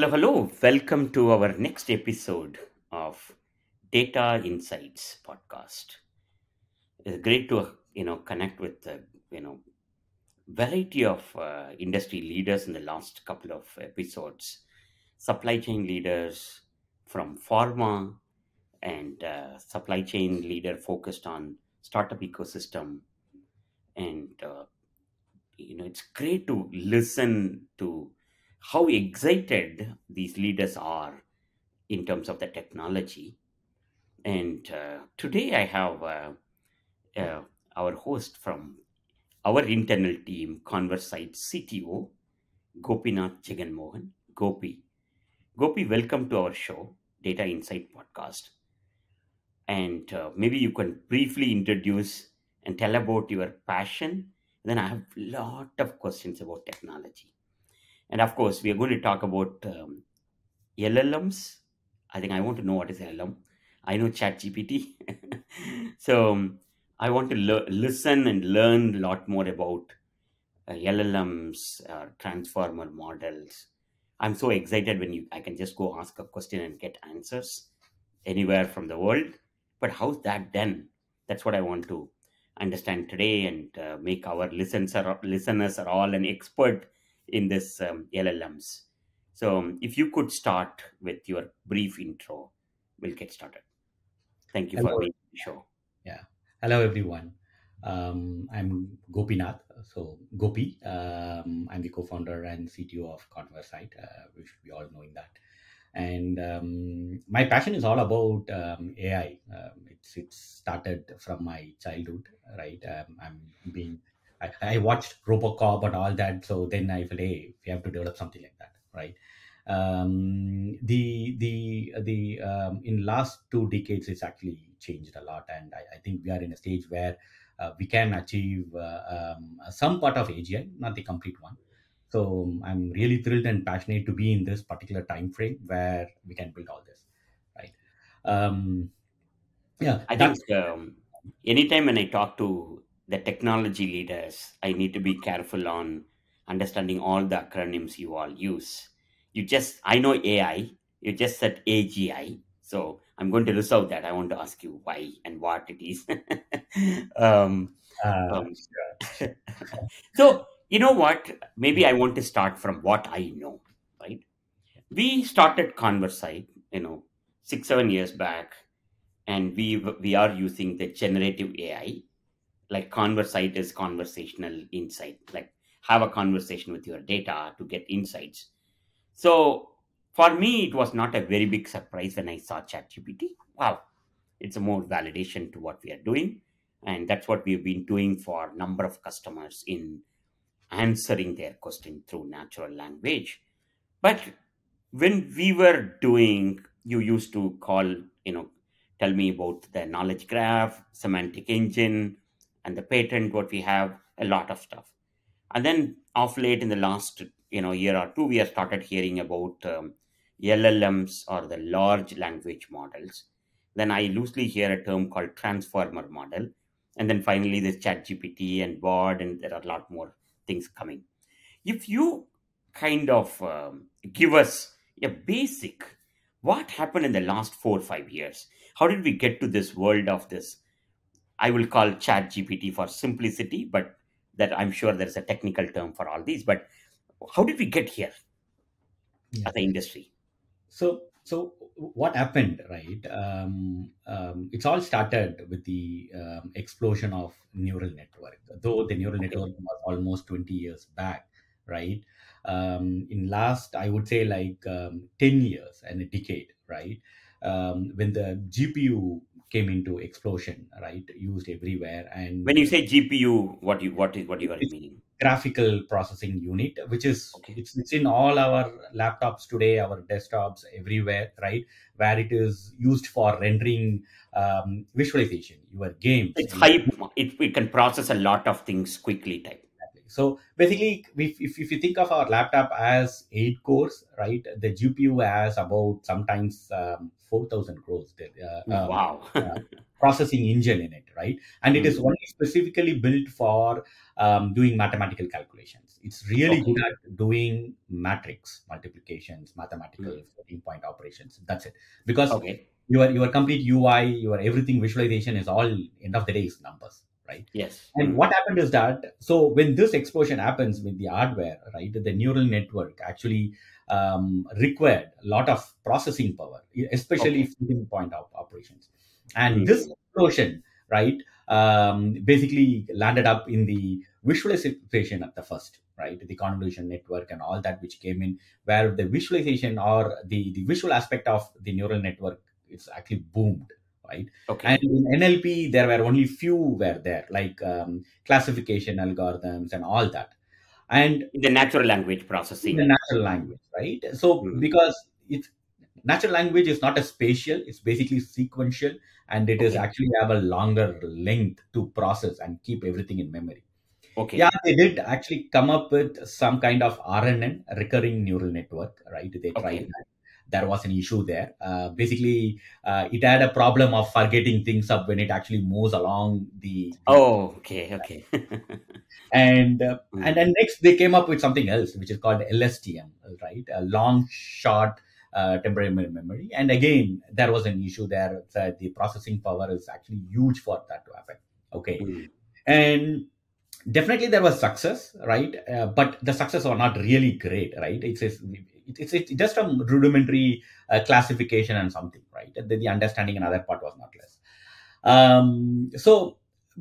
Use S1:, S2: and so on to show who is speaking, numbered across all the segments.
S1: Hello, hello. Welcome to our next episode of Data Insights podcast. It's great to you know connect with uh, you know variety of uh, industry leaders in the last couple of episodes. Supply chain leaders from pharma and uh, supply chain leader focused on startup ecosystem and uh, you know it's great to listen to how excited these leaders are in terms of the technology. And uh, today i have uh, uh, our host from our internal team ConverSight cto gopinath jaganmohan gopi gopi welcome to our show data insight podcast. And uh, maybe you can briefly introduce and tell about your passion. Then i have a lot of questions about technology and of course, we are going to talk about um, LLMs. I think I want to know what is LLM. I know ChatGPT. so um, I want to le- listen and learn a lot more about uh, LLMs, uh, transformer models. I'm so excited when you I can just go ask a question and get answers anywhere from the world. But how's that done? That's what I want to understand today and uh, make our listeners listeners are all an expert in this um, LLMs. So, um, if you could start with your brief intro, we'll get started. Thank you
S2: Hello.
S1: for being on the show.
S2: Yeah. Hello, everyone. Um, I'm Gopinath. So, Gopi. Um, I'm the co founder and CTO of ConverSight. Uh, we should be all knowing that. And um, my passion is all about um, AI. Um, it's, it started from my childhood, right? Um, I'm being, I, I watched Robocop and all that. So then I felt, hey, we have to develop something like that, right? um, the the the um, in last two decades it's actually changed a lot and i, I think we are in a stage where uh, we can achieve uh, um, some part of agi not the complete one so um, i'm really thrilled and passionate to be in this particular time frame where we can build all this right um, yeah
S1: I think um, anytime when I talk to the technology leaders, I need to be careful on understanding all the acronyms you all use. You just, I know AI, you just said AGI. So I'm going to reserve that. I want to ask you why and what it is. um,
S2: uh,
S1: um,
S2: sure.
S1: so, you know what? Maybe I want to start from what I know, right? We started ConverSight, you know, six, seven years back, and we we are using the generative AI. Like ConverSight is conversational insight, like have a conversation with your data to get insights. So for me, it was not a very big surprise when I saw ChatGPT. Wow, it's a more validation to what we are doing, and that's what we've been doing for a number of customers in answering their question through natural language. But when we were doing, you used to call, you know, tell me about the knowledge graph, semantic engine, and the patent, what we have, a lot of stuff. And then of late in the last, you know, year or two, we have started hearing about um, LLMs or the large language models. Then I loosely hear a term called transformer model. And then finally, this chat GPT and Bard, and there are a lot more things coming. If you kind of um, give us a basic, what happened in the last four or five years? How did we get to this world of this? I will call chat GPT for simplicity, but that I'm sure there's a technical term for all these. But how did we get here
S2: yeah
S1: as an industry?
S2: So, so what happened, right? Um, um, it's all started with the um, explosion of neural network. Though the neural
S1: Okay.
S2: network was almost 20 years back, right? Um, in last, I would say like um, 10 years and a decade, right? Um, when the GPU came into explosion, right? Used everywhere, and
S1: When you say GPU, what you what is what you are meaning?
S2: graphical processing unit which is
S1: Okay.
S2: it's, it's in all our laptops today our desktops everywhere right where it is used for rendering um, visualization your games
S1: It's hype. It, it can process a lot of things quickly. Type.
S2: So basically, if, if, if you think of our laptop as eight cores, right, the GPU has about sometimes um, 4,000 cores. Uh, um,
S1: wow.
S2: uh, processing engine in it, right? And it is
S1: Mm.
S2: only specifically built for um, doing mathematical calculations. It's really
S1: Okay.
S2: good at doing matrix multiplications, mathematical
S1: Mm.
S2: floating point operations. That's it. Because
S1: Okay.
S2: your your complete UI, your everything visualization is all end of the day is numbers, right?
S1: Yes.
S2: And
S1: Mm.
S2: what happened is that so when this explosion happens with the hardware, right, the neural network actually um, required a lot of processing power, especially
S1: Okay.
S2: floating point op- operations. And
S1: Mm.
S2: this explosion, right, um, basically landed up in the visualization at the first, right, the convolution network and all that which came in, where the visualization or the the visual aspect of the neural network is actually boomed, right?
S1: Okay.
S2: And in NLP, there were only few were there, like um, classification algorithms and all that. And
S1: In the natural language
S2: in
S1: processing.
S2: the natural language, right? So
S1: Mm.
S2: because it's natural language is not a spatial, it's basically sequential, and it is
S1: Okay.
S2: actually have a longer length to process and keep everything in memory.
S1: Okay.
S2: Yeah, they did actually come up with some kind of RNN, recurring neural network, right? They tried
S1: Okay.
S2: that. There was an issue there. Uh, basically, uh, it had a problem of forgetting things up when it actually moves along the.
S1: Oh, okay. Okay.
S2: and uh,
S1: Mm.
S2: and then next they came up with something else, which is called LSTM, right? A long short uh, temporary memory. And again, there was an issue there the processing power is actually huge for that to happen. Okay,
S1: Mm.
S2: and definitely there was success right uh, but the success was not really great right it's it's, it's, it's just a rudimentary uh, classification and something right? The, the understanding another part was not less. Um, so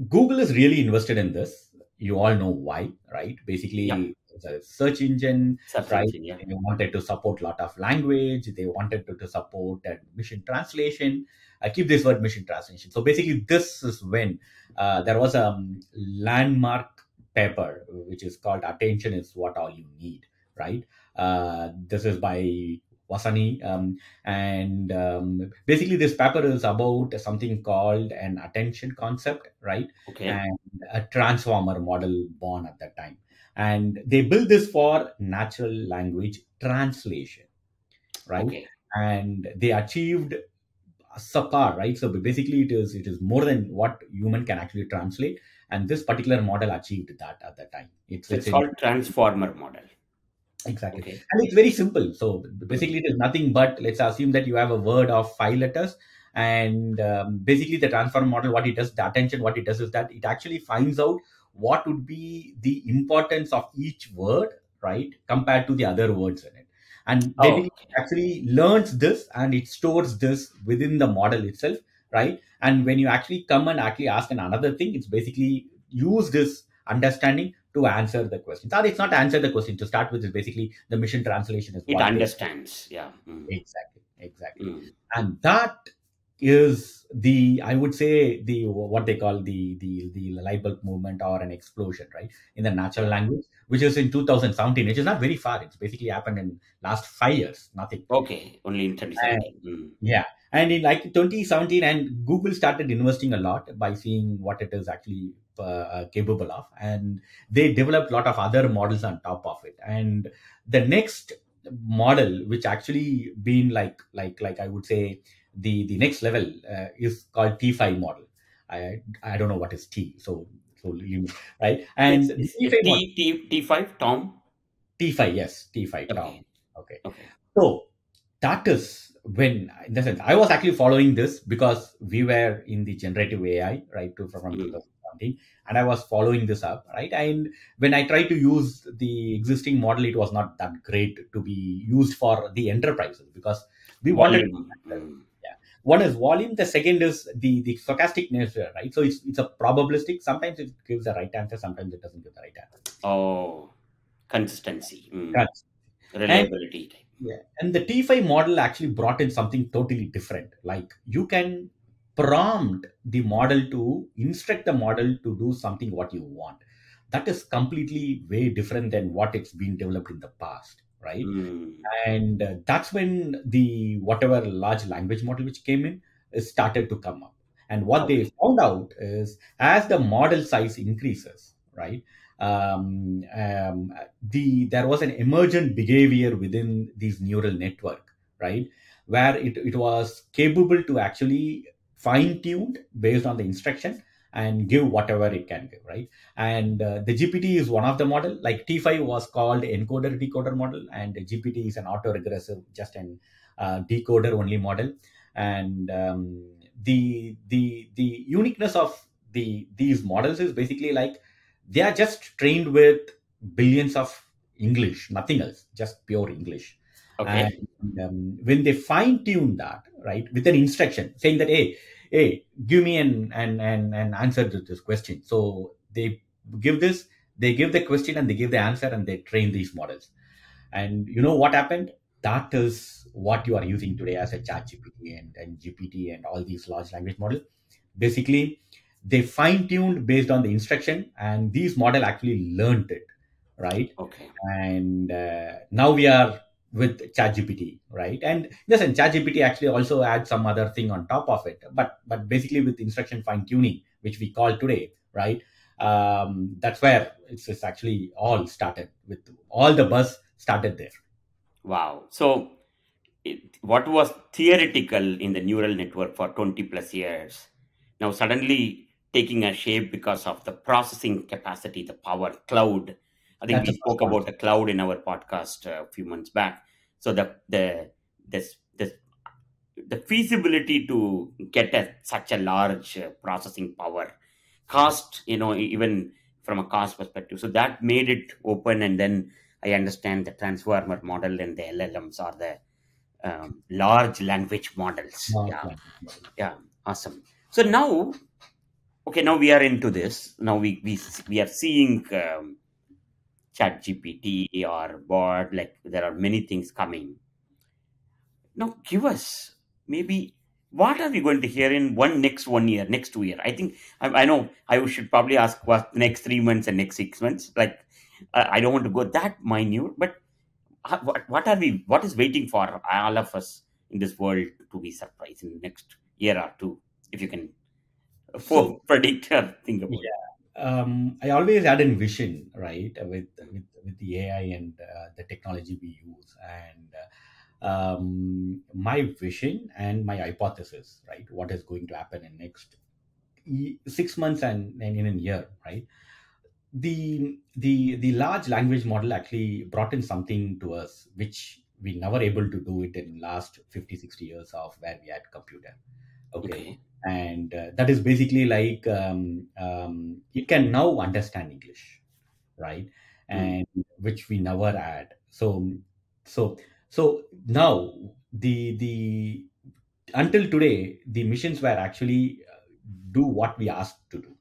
S2: google is really invested in this. You all know why right? Basically
S1: Yeah.
S2: it's a search engine
S1: Search
S2: right?
S1: engine, yeah.
S2: they wanted to support a lot of language. They wanted to, to support uh, machine translation. I keep this word machine translation. So basically this is when uh, there was a um, landmark paper which is called attention is what all you need right? Uh, this is by Vaswani um, and um, basically this paper is about something called an attention concept right?
S1: Okay.
S2: and a transformer model born at that time. And they built this for natural language translation right?
S1: Okay.
S2: and they achieved subpar right? So basically it is it is more than what human can actually translate. And this particular model achieved that at that time. It's,
S1: it's
S2: in-
S1: called transformer model.
S2: Exactly.
S1: Okay.
S2: and it's very simple. So basically it is nothing but let's assume that you have a word of five letters and um, basically the transform model what it does the attention what it does is that it actually finds out what would be the importance of each word right compared to the other words in it. And
S1: Oh,
S2: basically it actually learns this and it stores this within the model itself right? And when you actually come and actually ask an another thing it's basically use this understanding to answer the questions or it's not answer the question to start with is basically the mission translation is
S1: it understands. Yeah. Mm.
S2: exactly exactly
S1: Mm.
S2: and that is the i would say the what they call the the the light bulb movement or an explosion right in the natural language which is in 2017 which is not very far it's basically happened in last five years nothing
S1: Okay. Only in 2017. Mm.
S2: yeah and in like 2017 and google started investing a lot by seeing what it is actually uh, capable of and they developed a lot of other models on top of it and the next model which actually been like like like i would say the the next level uh, is called t5 model i i don't know what is t so so you right and
S1: It's- it's-
S2: T5
S1: T, T, T5, Tom?
S2: t5 yes t5 Tom.
S1: Okay.
S2: okay
S1: Okay.
S2: so that is when, in the sense, I was actually following this because we were in the generative AI, right, to, from
S1: Mm.
S2: 2017, and I was following this up, right. And when I tried to use the existing model, it was not that great to be used for the enterprises because we wanted
S1: Volume. Mm.
S2: one is volume, the second is the the stochastic nature, right. So it's it's a probabilistic. Sometimes it gives the right answer, sometimes it doesn't give the right answer.
S1: Oh, consistency. Mm. Reliability. type.
S2: Yeah. And the T5 model actually brought in something totally different. Like you can prompt the model to instruct the model to do something what you want. That is completely way different than what it's been developed in the past, right?
S1: Mm.
S2: And uh, that's when the whatever large language model which came in started to come up. And what they found out is as the model size increases, right? um, um, the there was an emergent behavior within these neural network, right, where it, it was capable to actually fine tuned based on the instruction and give whatever it can give, right? And uh, the GPT is one of the model. Like T5 was called encoder decoder model, and GPT is an autoregressive, just an uh, decoder only model. And um, the the the uniqueness of the these models is basically like they are just trained with billions of English, nothing else, just pure English.
S1: Okay.
S2: And um, when they fine tune that, right, with an instruction saying that, hey, hey, give me an an an, an answer to this question. So they give this, they give the question and they give the answer and they train these models. And you know what happened? That is what you are using today as a chat GPT and, and GPT and all these large language models. Basically, they fine-tuned based on the instruction and these model actually learned it, right?
S1: Okay.
S2: and uh, now we are with ChatGPT, right? And yes, and ChatGPT actually also adds some other thing on top of it, but but basically with instruction fine tuning, which we call today, right? Um, that's where it's, it's actually all started with all the buzz started there.
S1: Wow. So, it, what was theoretical in the neural network for 20 plus years, now suddenly taking a shape because of the processing capacity, the power cloud. I think
S2: That's
S1: we spoke about the cloud in our podcast uh, a few months back. So the the this this the feasibility to get a, such a large uh, processing power cost you know even from a cost perspective. So that made it open and then i understand the transformer model and the llms are the um, large language models.
S2: Large
S1: yeah. yeah. Awesome. So now okay now we are into this. Now we we, we are seeing um, chat gpt or bot like there are many things coming. Now give us maybe what are we going to hear in one next one year next two year? I think i, I know i should probably ask what next three months and next six months like i I don't want to go that minute but what, what are we what is waiting for all of us in this world to be surprised in the next year or two if you can uh,
S2: So
S1: for predict or think about it.
S2: yeah, um, I always had a vision, right, with with with the AI and uh, the technology we use, and uh, um, my vision and my hypothesis, right, what is going to happen in next six months and, and in a year, right? The the the large language model actually brought in something to us which we never able to do it in last 50 60 years of where we had computer okay?
S1: Okay
S2: and uh, that is basically like um, um, it can now understand english right?
S1: Hmm.
S2: and which we never had. So so so now the the until today the missions were actually uh, do what we asked to do.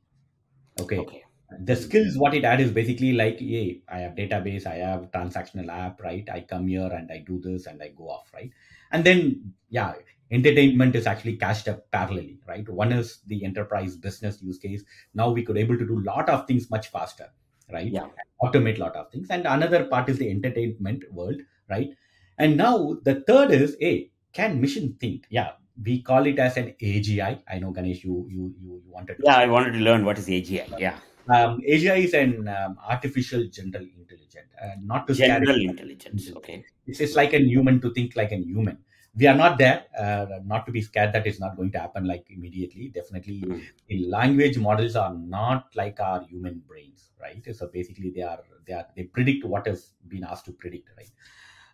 S2: Okay?
S1: Okay.
S2: The skills what it had is basically like hey i have database i have transactional app right? I come here and i do this and i go off right? And then yeah entertainment is actually cashed up parallelly right? One is the enterprise business use case. Now we could able to do a lot of things much faster right?
S1: Yeah.
S2: Automate lot of things. And another part is the entertainment world right? And now the third is hey can mission think? Yeah we call it as an agi i. Know ganesh you you you, you wanted to
S1: yeah i wanted to learn what is agi yeah.
S2: Um, AGI is an um, artificial general intelligence, uh, not to
S1: general intelligence okay.
S2: It's, it's like a human to think like a human. We are not there, uh, not to be scared that it's not going to happen like immediately. Definitely, the language models are not like our human brains, right? So basically, they are they are they predict what has been asked to predict, right?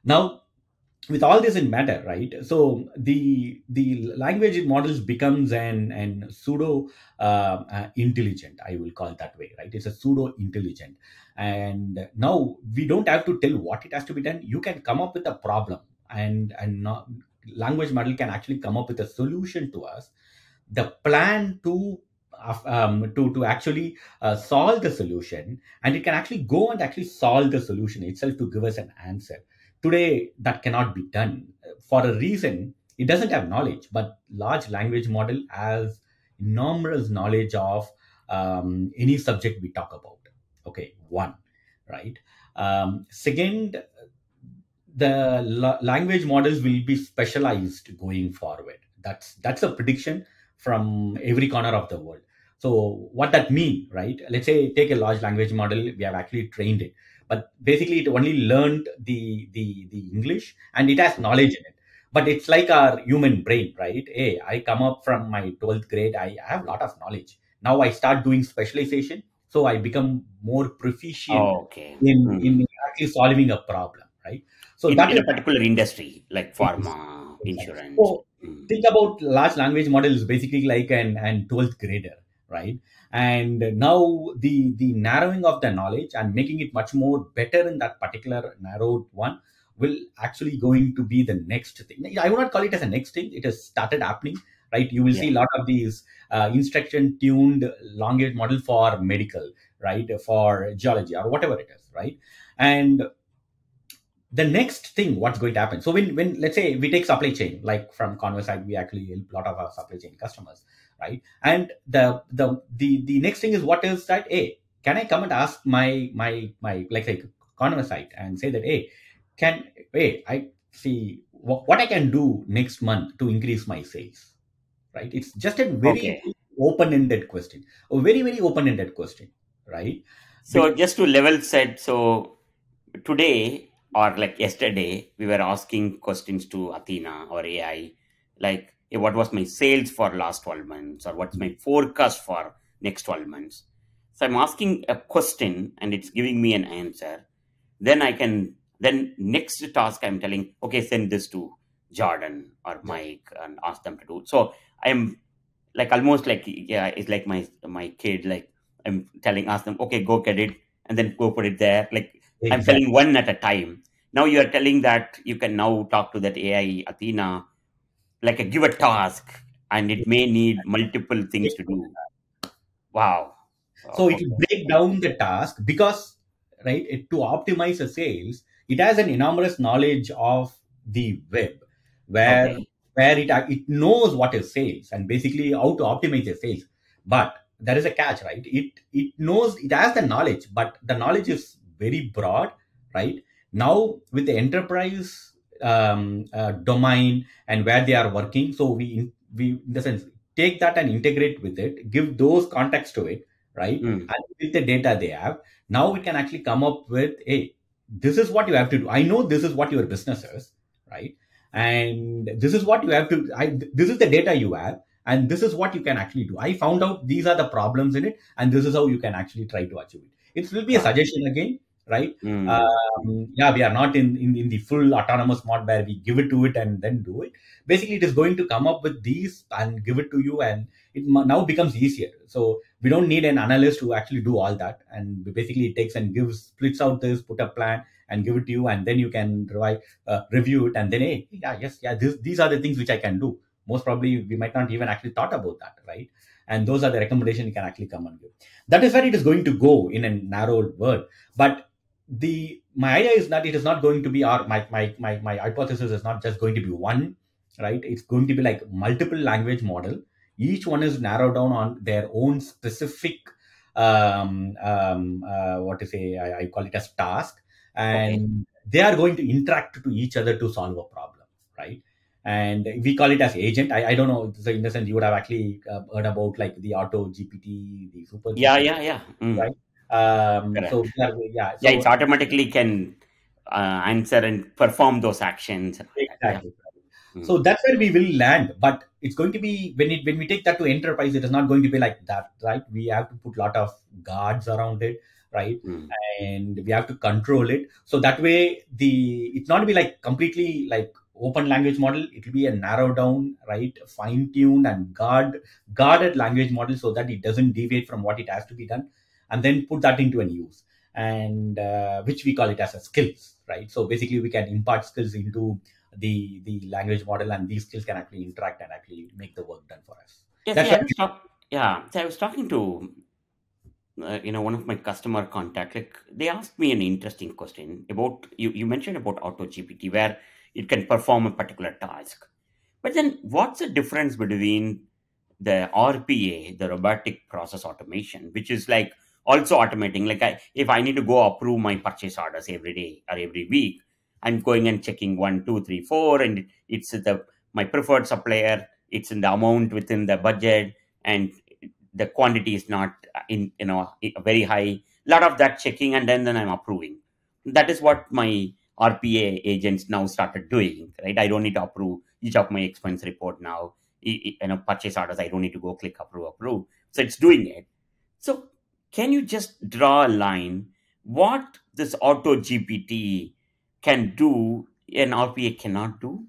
S2: Now, with all this in matter right so the the language models becomes an an pseudo uh, uh, intelligent i will call it that way right it's a pseudo intelligent and now we don't have to tell what it has to be done you can come up with a problem and and not, language model can actually come up with a solution to us. The plan to um, to to actually uh, solve the solution and it can actually go and actually solve the solution itself to give us an answer. Today that cannot be done for a reason. It doesn't have knowledge but large language model has enormous knowledge of um, any subject we talk about. Okay one right? Um, second the la- language models will be specialized going forward that's that's a prediction from every corner of the world So what that mean, right? Let's say take a large language model, we have actually trained it, but basically it only learned the the the English and it has knowledge in it. But it's like our human brain, right? Hey, I come up from my 12th grade, I I have a lot of knowledge. Now I start doing specialization, so I become more proficient
S1: Oh, okay.
S2: in
S1: Mm.
S2: in actually solving a problem, right? So
S1: In,
S2: that
S1: in
S2: is
S1: a particular industry like pharma, insurance.
S2: So
S1: Mm.
S2: think about large language models basically like an an 12th grader, right? And now the the narrowing of the knowledge and making it much more better in that particular narrowed one will actually going to be the next thing. I would not call it as a next thing. It has started happening, right? You will
S1: Yeah.
S2: see a lot of these uh, instruction tuned language model for medical, right? For geology or whatever it is, right? And the next thing what's going to happen? So when when let's say we take supply chain like from ConverSight we actually help a lot of our supply chain customers right? And the the the, the next thing is what is that hey can i come and ask my my my like like ConverSight and say that hey can hey i see what, what i can do next month to increase my sales right? It's just a very
S1: Okay.
S2: open-ended question a very very open-ended question right?
S1: So just to level set, so today or like yesterday, we were asking questions to Athena or AI, like "Hey, what was my sales for last 12 months or what's my mm-hmm. forecast for next 12 months. So I'm asking a question and it's giving me an answer. Then I can then next task I'm telling, okay, send this to Jordan or Mike and ask them to do. So I'm like almost like yeah, it's like my my kid, like I'm telling ask them, okay, go get it and then go put it there. Like I'm
S2: exactly
S1: telling one at a time. Now you are telling that you can now talk to that AI Athena, like a give a task, and it may need multiple things to do. Wow.
S2: So
S1: Oh,
S2: it will break down the task because, right, it, to optimize the sales, it has an enormous knowledge of the web, where
S1: Okay.
S2: where it it knows what is sales and basically how to optimize the sales. But there is a catch, right? It it knows it has the knowledge, but the knowledge is very broad, right? Now with the enterprise um, uh, domain and where they are working, so we we in the sense take that and integrate with it, give those context to it, right?
S1: Mm.
S2: and with the data they have now we can actually come up with hey this is what you have to do i know this is what your business is right and this is what you have to I, this is the data you have and this is what you can actually do i found out these are the problems in it and this is how you can actually try to achieve it it will be a suggestion again right?
S1: Mm.
S2: um, yeah we are not in, in in the full autonomous mode where we give it to it and then do it. Basically it is going to come up with these and give it to you and it now becomes easier. So we don't need an analyst to actually do all that. And basically it takes and gives splits out this put a plan and give it to you and then you can revi- uh, review it and then hey yeah yes yeah this, these are the things which i can do. Most probably we might not even actually thought about that right? And those are the recommendations you can actually come and give. That is where it is going to go in a narrowed word but the my idea is that it is not going to be our my my my, my hypothesis is not just going to be one right it's going to be like multiple language model each one is narrowed down on their own specific um, um, uh, what to say I, I call it as task
S1: Okay.
S2: and they are going to interact to each other to solve a problem right and we call it as agent i, I don't know so in the sense you would have actually uh, heard about like the auto gpt the super
S1: Yeah,
S2: gpt
S1: yeah, yeah. Mm.
S2: right um so yeah
S1: Yeah,
S2: so
S1: it automatically can uh, answer and perform those actions. Yeah.
S2: exactly so that's where we will land. But it's going to be when it when we take that to enterprise it is not going to be like that right? We have to put a lot of guards around it right?
S1: Mm.
S2: and we have to control it. So that way the it's not to be like completely like open language model. It will be a narrow down right? Fine tuned and guard guarded language model so that it doesn't deviate from what it has to be done and then put that into an use and uh, which we call it as a skills right so basically we can impart skills into the the language model and these skills can actually interact and actually make the work done for us
S1: Yeah,
S2: that's
S1: see, I was talk- yeah, see, I was talking to uh, you know one of my customer contact. Like they asked me an interesting question about you. You mentioned about Auto GPT where it can perform a particular task, but then what's the difference between the RPA, the robotic process automation, which is like also automating. Like I, if I need to go approve my purchase orders every day or every week, I'm going and checking one, two, three, four, and it's the my preferred supplier. It's in the amount within the budget, and the quantity is not in you know very high. A lot of that checking, and then then I'm approving. That is what my RPA agents now started doing. Right, I don't need to approve each of my expense report now. You know, purchase orders. I don't need to go click approve approve. So it's doing it. So can you just draw a line? What this Auto GPT can do, an RPA cannot do?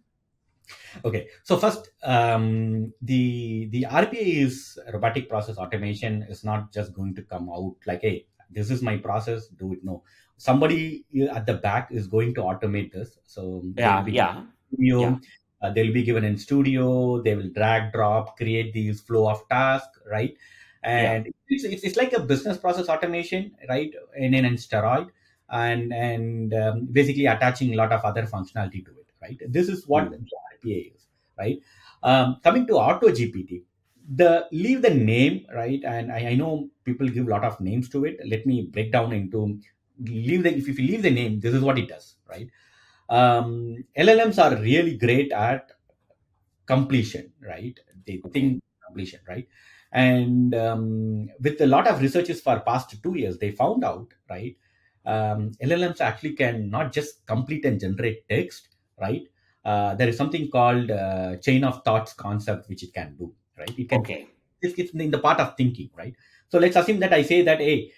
S2: Okay, so first, um, the the RPA is robotic process automation is not just going to come out like, hey, this is my process, do it. No, somebody at the back is going to automate this. So
S1: yeah, yeah,
S2: studio, yeah. Uh, they'll be given in studio. They will drag, drop, create these flow of tasks, right? And yeah. it's, it's, it's like a business process automation, right? In in steroid, and and um, basically attaching a lot of other functionality to it, right? This is what mm. RPA is, right? Um, coming to Auto GPT, the leave the name right, and I, I know people give a lot of names to it. Let me break down into leave the if, if you leave the name, this is what it does, right? Um, LLMs are really great at completion, right? They think completion, right? And um, with a lot of researches for past two years, they found out, right? Um, LLMs actually can not just complete and generate text, right? Uh, there is something called uh, chain of thoughts concept which it can do, right? It can.
S1: Okay.
S2: It's, it's in the part of thinking, right? So let's assume that I say that, hey,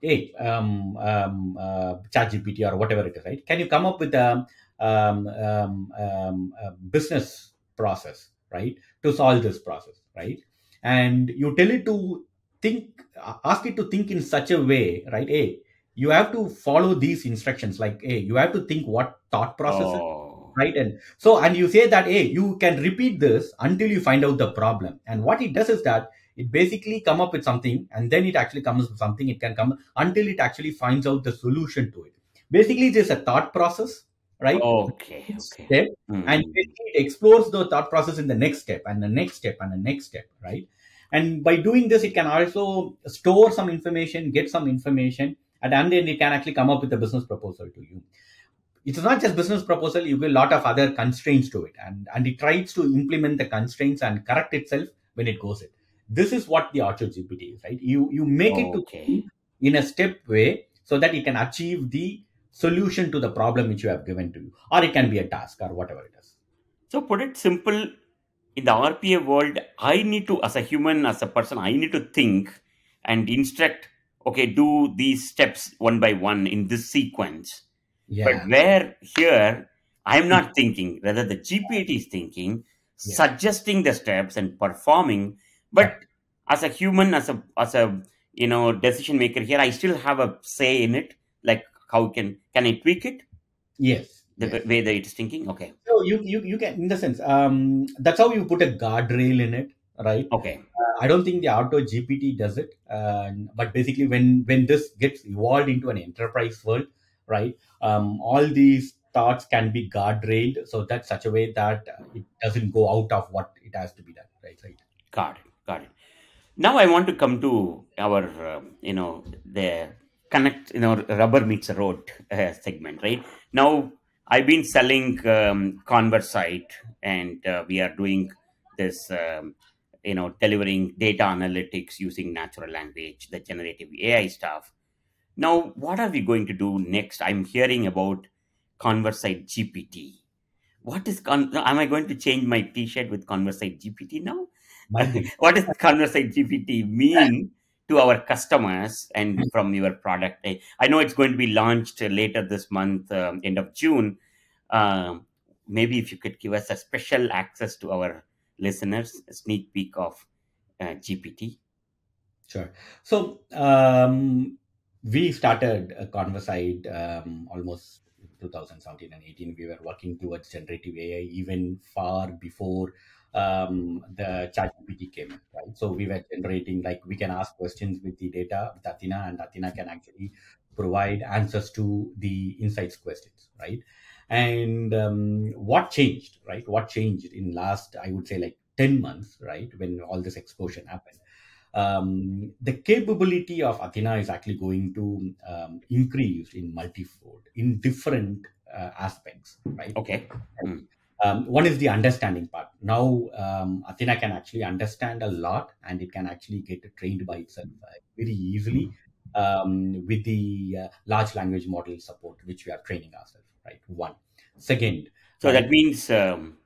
S2: hey, um, um, uh, ChatGPT or whatever it is, right? Can you come up with a, um, um, um, a business process, right, to solve this process, right? And you tell it to think, ask it to think in such a way, right? Hey, you have to follow these instructions, like, hey, you have to think what thought process. Oh. right? And so and you say that hey you can repeat this until you find out the problem. And what it does is that it basically come up with something and then it actually comes with something. It can come until it actually finds out the solution to it. Basically it's a thought process right?
S1: Okay okay.
S2: Step, mm-hmm. and it explores the thought process in the next step and the next step and the next step right and by doing this it can also store some information get some information and then it can actually come up with a business proposal to you. It's not just business proposal you get a lot of other constraints to it. And and it tries to implement the constraints and correct itself when it goes it this is what the auto gpt is right? You you make it to in a step way so that you can achieve the solution to the problem which you have given to you or it can be a task or whatever it is.
S1: So put it simple in the rpa world i need to as a human as a person i need to think and instruct okay do these steps one by one in this sequence yeah. But where here, I'm not thinking, rather the GPT is thinking, yeah. suggesting the steps and performing. But as a human, as a as a you know decision maker here, I still have a say in it. Like how can can I tweak it?
S2: Yes.
S1: The
S2: yes.
S1: way that it is thinking. Okay.
S2: So you you you can in the sense um that's how you put a guardrail in it, right?
S1: Okay.
S2: Uh, I don't think the auto GPT does it, uh, but basically when when this gets evolved into an enterprise world, right? Um, all these thoughts can be guardrailed so that such a way that it doesn't go out of what it has to be done, right? Right.
S1: Got it. Got it. Now I want to come to our, uh, you know, the connect, you know, rubber meets the road uh, segment, right? Now I've been selling um, ConverSight, and uh, we are doing this. Um, you know delivering data analytics using natural language the generative ai stuff now, what are we going to do next? I'm hearing about ConverSight GPT. What is con- am I going to change my T-shirt with ConverSight GPT now? what does ConverSight GPT mean to our customers and from your product? I, know it's going to be launched later this month, um, end of June. Um, maybe if you could give us a special access to our listeners, a sneak peek of uh, GPT.
S2: Sure. So um, we started a ConverSight um, almost 2017 and 18. We were working towards generative AI even far before um, the ChatGPT came in, right? So we were generating like we can ask questions with the data with Athena, and Athena can actually provide answers to the insights questions, right? And um, what changed, right? What changed in last, I would say, like 10 months, right? When all this explosion happened um, the capability of Athena is actually going to um, increase in multifold in different uh, aspects, right?
S1: Okay.
S2: Mm. Um, one is the understanding part. Now, um, Athena can actually understand a lot and it can actually get trained by itself very easily um, with the uh, large language model support, which we are training ourselves, right? One. Second,
S1: So that means um,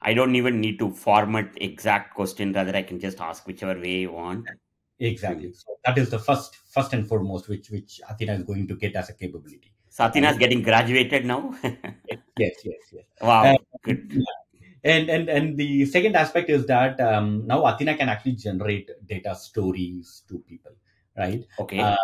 S1: I don't even need to format exact question. Rather, I can just ask whichever way you want.
S2: Exactly. So that is the first, first and foremost, which which Athena is going to get as a capability.
S1: So is getting graduated now.
S2: Yes, yes, yes.
S1: wow,
S2: And,
S1: good.
S2: and and and the second aspect is that um, now Athena can actually generate data stories to people, right?
S1: Okay,
S2: Uh,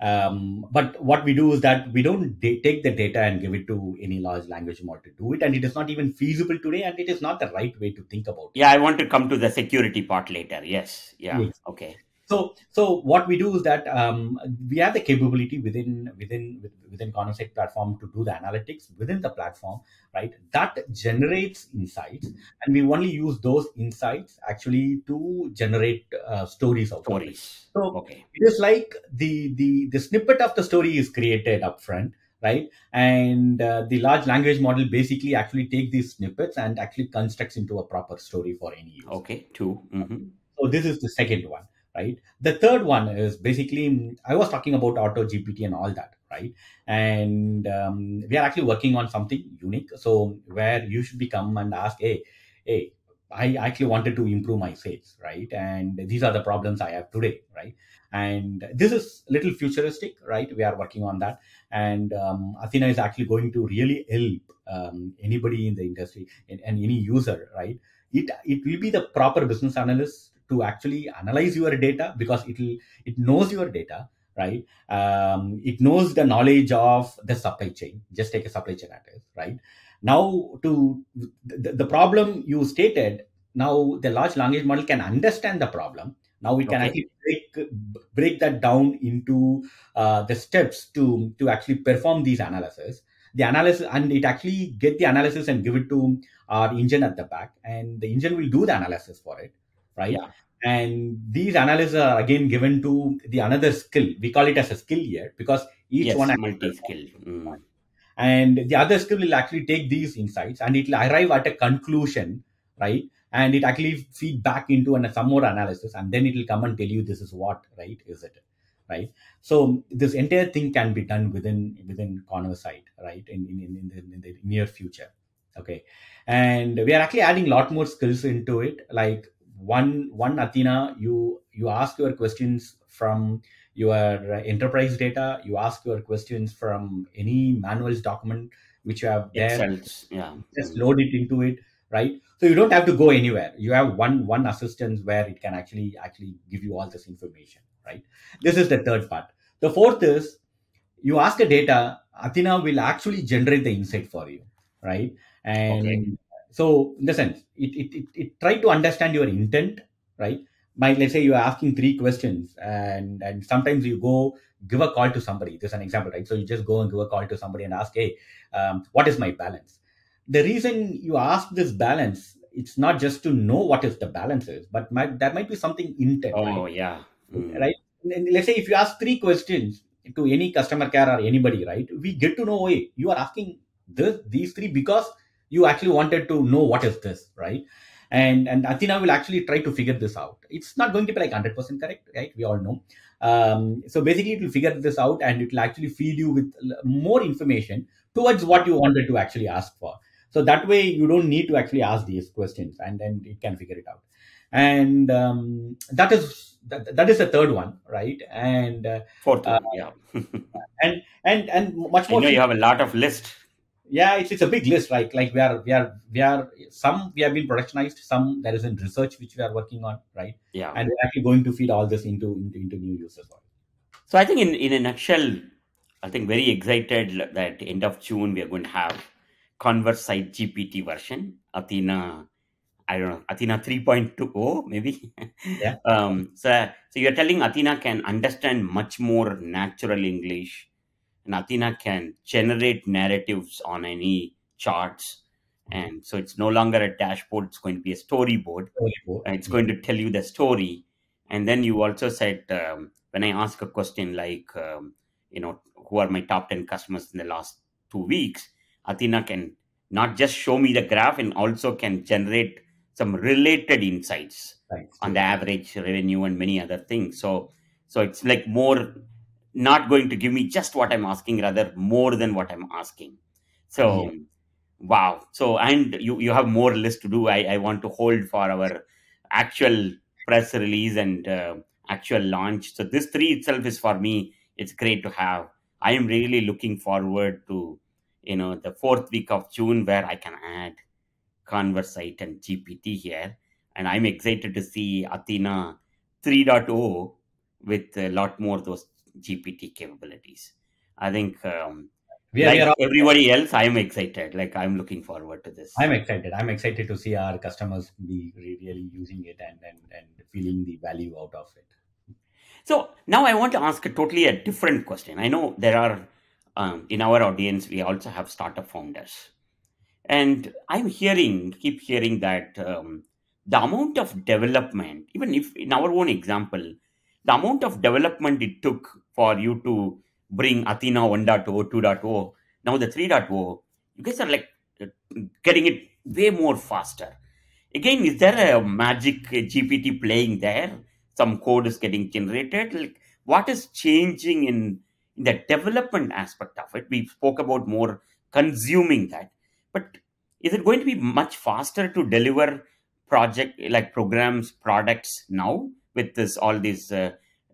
S2: um, but what we do is that we don't da- take the data and give it to any large language model to do it, and it is not even feasible today, and it is not the right way to think about it.
S1: yeah, I want to come to the security part later. Yes, yeah,
S2: Yes.
S1: okay,
S2: So, so what we do is that um, we have the capability within within within ConverSight platform to do the analytics within the platform, right? That generates insights, and we only use those insights actually to generate uh, stories of it.
S1: stories.
S2: So
S1: Okay,
S2: it is like the the the snippet of the story is created upfront, right? And uh, the large language model basically actually take these snippets and actually constructs into a proper story for any user.
S1: okay, 2 hmm
S2: So this is the second one, right? The third one is basically mm, I was talking about Auto GPT and all that, right? And um, we are actually working on something unique. So where you should be come and ask, hey, hey, I actually wanted to improve my sales, right? And these are the problems I have today, right? And this is a little futuristic, right? We are working on that, and um, Athena is actually going to really help um, anybody in the industry and, and any user, right? It it will be the proper business analyst to actually analyze your data because it will it knows your data right? Um, it knows the knowledge of the supply chain. Just take a supply chain analyst right? Now to the, the problem you stated now the large language model can understand the problem. Now we can
S1: Okay.
S2: actually break break that down into uh, the steps to to actually perform these analysis. The analysis and it actually get the analysis and give it to our engine at the back and the engine will do the analysis for it right
S1: Yeah.
S2: and these analyses are again given to the another skill we call it as a skill here because each
S1: yes,
S2: one has
S1: multi-skill. Mm.
S2: and the other skill will actually take these insights and it will arrive at a conclusion right and it actually feed back into an, some more analysis and then it will come and tell you this is what right is it right so this entire thing can be done within within ConverSight right in in, in, in, the, in the near future okay and we are actually adding a lot more skills into it like one one athena you you ask your questions from your uh, enterprise data you ask your questions from any manuals document which you have there.
S1: Excel's, yeah.
S2: just load it into it right? So you don't have to go anywhere. You have one one assistance where it can actually actually give you all this information right? This is the third part. The fourth is you ask a data athena will actually generate the insight for you right? And
S1: Okay.
S2: So in the sense it it, it, it try to understand your intent right by let's say you're asking three questions and and sometimes you go give a call to somebody this is an example right so you just go and give a call to somebody and ask hey um, what is my balance the reason you ask this balance it's not just to know what is the balance is but might, there might be something intent right
S1: Oh, yeah. Mm.
S2: right? And let's say if you ask three questions to any customer care or anybody, right? We get to know, hey, you are asking this, these three because you actually wanted to know what is this, right? And and Athena will actually try to figure this out. It's not going to be like hundred percent correct, right? We all know. Um, so basically, it will figure this out and it will actually feed you with more information towards what you wanted to actually ask for. So that way, you don't need to actually ask these questions, and then it can figure it out and um, that is that, that is the third one right and uh,
S1: Fourth
S2: uh,
S1: yeah.
S2: and and and much
S1: I
S2: more
S1: know you have a lot of list.
S2: Yeah it's, it's a big list right like we are we are we are some we have been productionized some there is in research which we are working on right
S1: Yeah.
S2: and we're actually going to feed all this into into, into new users
S1: So I think in, in a nutshell, I think very excited that end of June we are going to have ConverSight GPT version, Athena, I don't know, Athena 3.20 maybe.
S2: Yeah.
S1: um, so, so you're telling Athena can understand much more natural English and Athena can generate narratives on any charts. And so it's no longer a dashboard, it's going to be a storyboard. and it's going to tell you the story and then you also said um, when i ask a question like um, you know who are my top 10 customers in the last two weeks athena can not just show me the graph and also can generate some related insights on the average revenue and many other things so so it's like more not going to give me just what i'm asking rather more than what i'm asking. So
S2: Yeah.
S1: wow. So and you you have more list to do. I i want to hold for our actual press release and uh, actual launch. So this three itself is for me. It's great to have. I am really looking forward to you know the fourth week of june where i can add ConverSight and gpt here. And i'm excited to see athena 3.0 with a lot more those gpt capabilities i think um,
S2: We are, we
S1: like
S2: are
S1: everybody else i am excited like i'm looking forward to this
S2: I'm excited. I'm excited to see our customers be really using it and, and, and feeling the value out of it.
S1: So now I want to ask a totally a different question. I know there are um, in our audience we also have startup founders, and I'm hearing, keep hearing that um, the amount of development, even if in our own example, the amount of development it took for you to bring Athena 1.0, 2.0, now the 3.0, you guys are like getting it way more faster. Again, is there a magic GPT playing there? Some code is getting generated. Like, what is changing in, in the development aspect of it? We spoke about more consuming that, but is it going to be much faster to deliver project like programs, products now with this all these uh,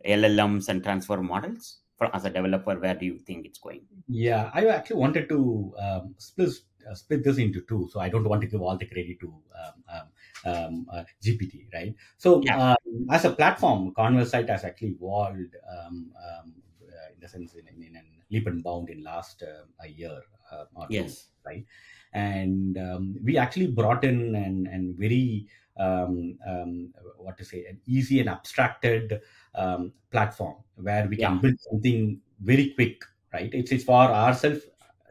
S1: LLMs and transfer models? For as a developer, where do you think it's going?
S2: Yeah, I actually wanted to um, split uh, split this into two, so I don't want to give all the credit to um, um, um, uh, GPT, right? So,
S1: Yeah.
S2: um, as a platform, ConverSight has actually evolved um, um, uh, in the sense in, in, in a leap and bound in last uh, a year uh, or two,
S1: Yes.
S2: right? And um, we actually brought in and and very um, um, what to say an easy and abstracted um, platform where we can
S1: Yeah.
S2: build something very quick right it's, it's for ourselves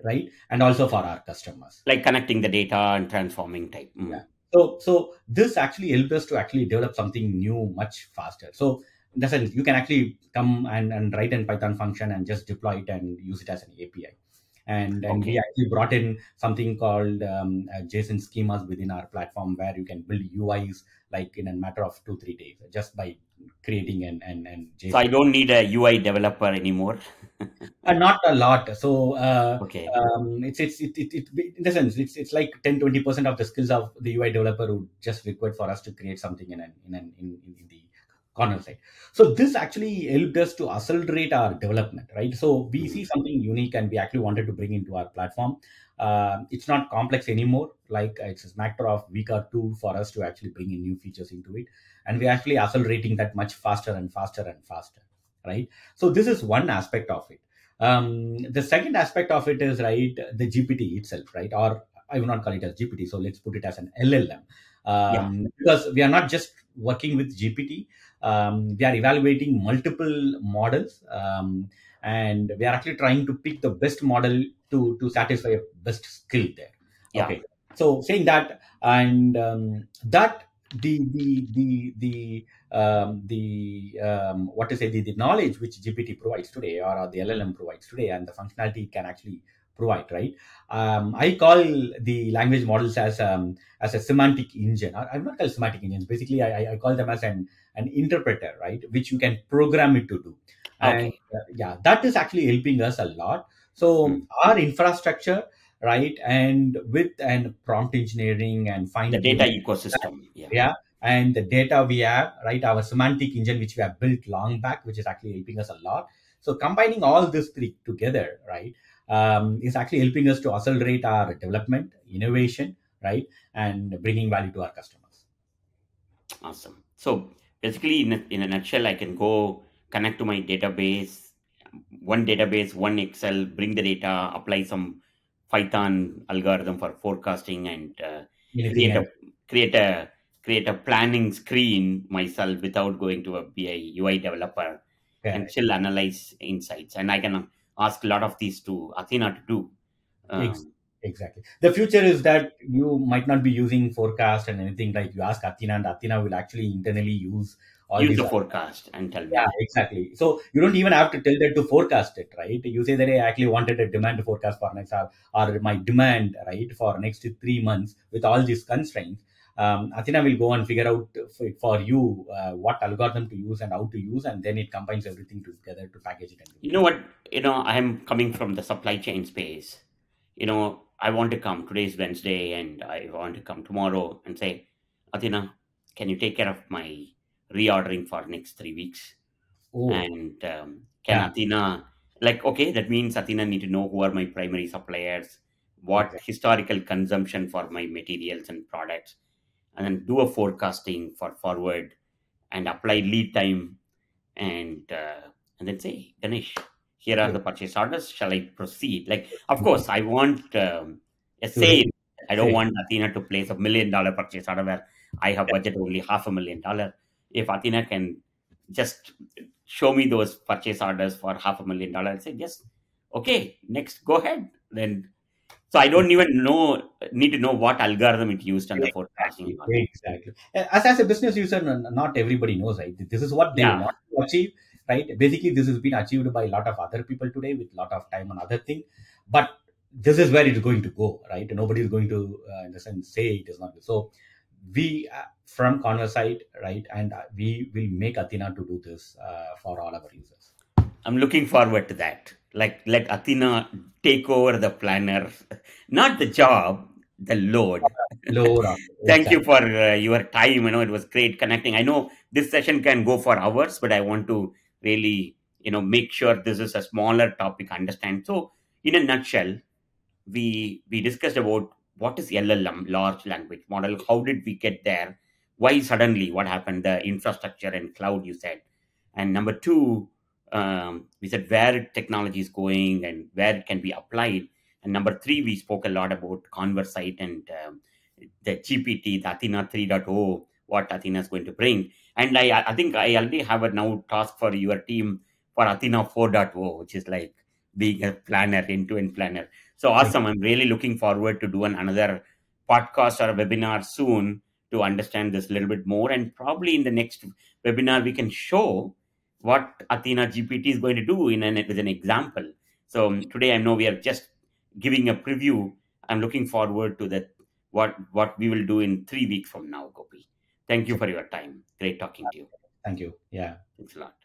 S2: right and also for our customers
S1: Like connecting the data and transforming type. Mm.
S2: Yeah. so so this actually helped us to actually develop something new much faster so in the sense you can actually come and, and write in python function and just deploy it and use it as an api and and we actually brought in something called um, uh, json schemas within our platform where you can build uis like in a matter of two three days just by creating and and, and json
S1: So I don't need a UI developer anymore.
S2: Uh, not a lot. So uh,
S1: Okay.
S2: um, it's it's it, it, it in the sense it's it's like 10 20 percent of the skills of the UI developer would just required for us to create something in an in an in, in the ConverSight. So this actually helped us to accelerate our development, right? So we see something unique and we actually wanted to bring into our platform. Uh, it's not complex anymore. Like it's a matter of week or two for us to actually bring in new features into it, and we're actually accelerating that much faster and faster and faster, right? So this is one aspect of it. Um, the second aspect of it is right the GPT itself, right? Or I will not call it as GPT, so let's put it as an LLM,
S1: Yeah.
S2: um, because we are not just working with GPT. Um, we are evaluating multiple models, um, and we are actually trying to pick the best model to to satisfy a best skill there.
S1: Yeah.
S2: Okay, so saying that and um, that the the the the um, the um, what to say the, the knowledge which GPT provides today or, or the LLM provides today and the functionality can actually provide right um, I call the language models as um, as a semantic engine I, I'm not called semantic engines basically I, I- call them as an an interpreter right which you can program it to do and
S1: Okay.
S2: uh, yeah that is actually helping us a lot so
S1: Hmm.
S2: our infrastructure right and with and prompt engineering and fine
S1: The data ecosystem. Yeah.
S2: yeah and the data we have right our semantic engine which we have built long back which is actually helping us a lot so combining all this three together right um, is actually helping us to accelerate our development innovation right and bringing value to our customers
S1: Awesome. So basically, in a, in a nutshell, I can go connect to my database, one database, one Excel, bring the data, apply some Python algorithm for forecasting, and uh, create a create a create a planning screen myself without going to a BI UI developer and still analyze insights. And I can ask a lot of these to Athena to do. Um,
S2: exactly the future is that you might not be using forecast and anything like you ask athena and athena will actually internally use all
S1: Use
S2: these
S1: the forecast and tell me.
S2: yeah, exactly. So you don't even have to tell that to forecast it, right? You say that I actually wanted a demand forecast for next hour or my demand, right, for next three months with all these constraints. Um, Athena will go and figure out for, for you uh, what algorithm to use and how to use, and then it combines everything together to package it. And
S1: You know what? You know, I'm coming from the supply chain space. You know, I want to come. Today's Wednesday, and I want to come tomorrow and say, Athena, can you take care of my reordering for next three weeks?
S2: oh,
S1: And um, can
S2: Yeah.
S1: Athena, like, okay, that means Athena need to know who are my primary suppliers, what
S2: Exactly.
S1: historical consumption for my materials and products, and then do a forecasting for forward and apply lead time and uh, and then say, Ganesh, here are the purchase orders. Shall I proceed? Like, of course, I want um, a sale. I don't want Athena to place a million dollar purchase order where I have budget only half a million dollar. If Athena can just show me those purchase orders for half a million dollar, I'll say, yes, okay, next, go ahead. Then, so I don't even know need to know what algorithm it used on the forecasting.
S2: Exactly. exactly. As, as a business user, not everybody knows, right? This is what they
S1: Yeah.
S2: want to achieve, right? Basically, this has been achieved by a lot of other people today with a lot of time and other thing. But this is where it's going to go, right? Nobody is going to, uh, in the sense, say it is not. So we, uh, from side, right, and uh, we will make Athena to do this uh, for all our users.
S1: I'm looking forward to that. Like, let Athena take over the planner, not the job, the load.
S2: On.
S1: Thank you for uh, your time. You know, it was great connecting. I know this session can go for hours, but I want to really, you know, make sure this is a smaller topic. Understand? So, in a nutshell, we we discussed about what is LLM, large language model. How did we get there? Why suddenly? What happened? The infrastructure and cloud. You said, and number two, um, we said where technology is going and where it can be applied. And number three, we spoke a lot about ConverSight and um, the GPT, the Athena 3.0, what Athena is going to bring. And I, I think I already have a now task for your team for Athena 4.0, which is like being a planner, end-to-end planner. So awesome! I'm really looking forward to doing another podcast or a webinar soon to understand this a little bit more. And probably in the next webinar, we can show what Athena GPT is going to do in an, with an example. So um, today I know we are just giving a preview. I'm looking forward to that what what we will do in three weeks from now, Gopi. Thank you for your time. Great talking to you.
S2: Thank you. Yeah.
S1: Thanks a lot.